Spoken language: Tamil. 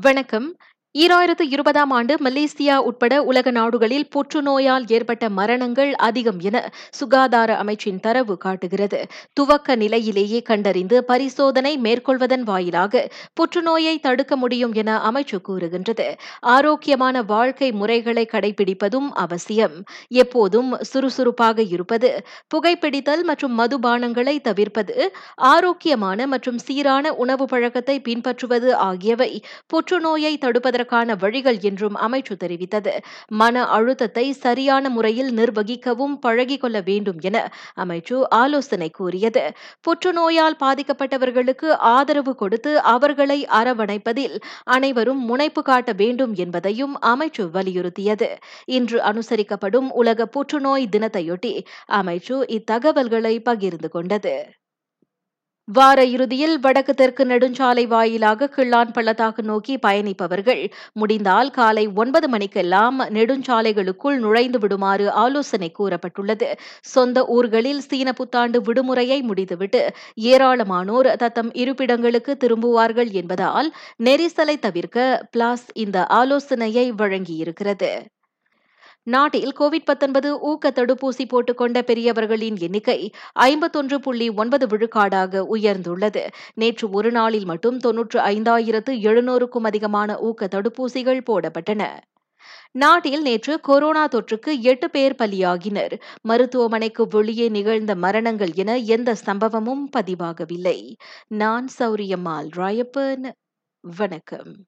வணக்கம். ஈராயிரத்து இருபதாம் ஆண்டு மலேசியா உட்பட உலக நாடுகளில் புற்றுநோயால் ஏற்பட்ட மரணங்கள் அதிகம் என சுகாதார அமைச்சின் தரவு காட்டுகிறது. துவக்க நிலையிலேயே கண்டறிந்து பரிசோதனை மேற்கொள்வதன் வாயிலாக புற்றுநோயை தடுக்க முடியும் என அமைச்சு கூறுகின்றது. ஆரோக்கியமான வாழ்க்கை முறைகளை கடைபிடிப்பதும் அவசியம். எப்போதும் சுறுசுறுப்பாக இருப்பது புகைப்பிடித்தல் மற்றும் மதுபானங்களை தவிர்ப்பது ஆரோக்கியமான மற்றும் சீரான உணவு பழக்கத்தை பின்பற்றுவது ஆகியவை புற்றுநோயை தடுப்பதற்கு தடுப்பதற்கான வழிகள் என்றும் அமைச்சு தெரிவித்தது. மன அழுத்தத்தை சரியான முறையில் நிர்வகிக்கவும் பழகிக்கொள்ள வேண்டும் என அமைச்சு ஆலோசனை கூறியது. புற்றுநோயால் பாதிக்கப்பட்டவர்களுக்கு ஆதரவு கொடுத்து அவர்களை அரவணைப்பதில் அனைவரும் முனைப்பு காட்ட வேண்டும் என்பதையும் அமைச்சு வலியுறுத்தியது. இன்று அனுசரிக்கப்படும் உலக புற்றுநோய் தினத்தையொட்டி அமைச்சு இத்தகவல்களை பகிர்ந்து கொண்டது. வார இறுதியில் வடக்கு தெற்கு நெடுஞ்சாலை வாயிலாக கிள்ளான் பள்ளத்தாக்கு நோக்கி பயணிப்பவர்கள். முடிந்தால் காலை ஒன்பது மணிக்கெல்லாம் நெடுஞ்சாலைகளுக்குள் நுழைந்து விடுமாறு ஆலோசனை கூறப்பட்டுள்ளது. சொந்த ஊர்களில் சீன புத்தாண்டு விடுமுறையை முடித்துவிட்டு ஏராளமானோர் தத்தம் இருப்பிடங்களுக்கு திரும்புவார்கள் என்பதால் நெரிசலை தவிர்க்க பிளாஸ் இந்த ஆலோசனையை வழங்கியிருக்கிறது. நாட்டில் கோவிட் பத்தொன்பது ஊக்க தடுப்பூசி போட்டுக்கொண்ட பெரியவர்களின் எண்ணிக்கை ஐம்பத்தொன்று புள்ளி ஒன்பது விழுக்காடாக உயர்ந்துள்ளது. நேற்று ஒரு நாளில் மட்டும் தொன்னூற்று ஐந்தாயிரத்து எழுநூறுக்கும் அதிகமான ஊக்க தடுப்பூசிகள் போடப்பட்டன. நாட்டில் நேற்று கொரோனா தொற்றுக்கு எட்டு பேர் பலியாகினர். மருத்துவமனைக்கு வெளியே நிகழ்ந்த மரணங்கள் என எந்த சம்பவமும் பதிவாகவில்லை. நான் சௌரியம்மாள் ராயப்பன். வணக்கம்.